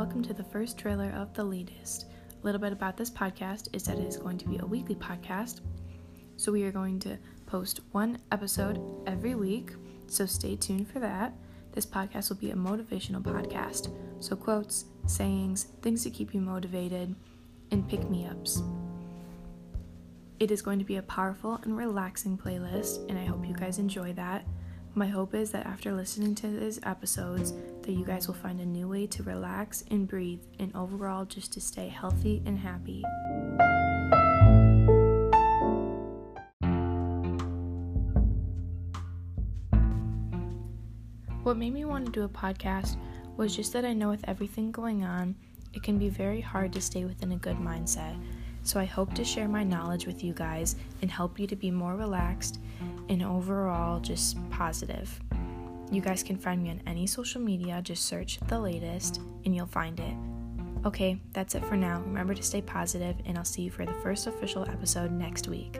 welcome to the first trailer of The Latest. A little bit about this podcast is that it is going to be a weekly podcast. So we are going to post one episode every week, so stay tuned for that. This podcast will be a motivational podcast. So quotes, sayings, things to keep you motivated, and pick me ups. It is going to be a powerful and relaxing playlist, and I hope you guys enjoy that. My hope is that after listening to these episodes, that you guys will find a new way to relax and breathe, and overall just to stay healthy and happy. What made me want to do a podcast was just that I know with everything going on, it can be very hard to stay within a good mindset. So I hope to share my knowledge with you guys and help you to be more relaxed and overall just positive. You guys can find me on any social media, just search the latest and you'll find it. Okay, that's it for now. Remember to stay positive, and I'll see you for the first official episode next week.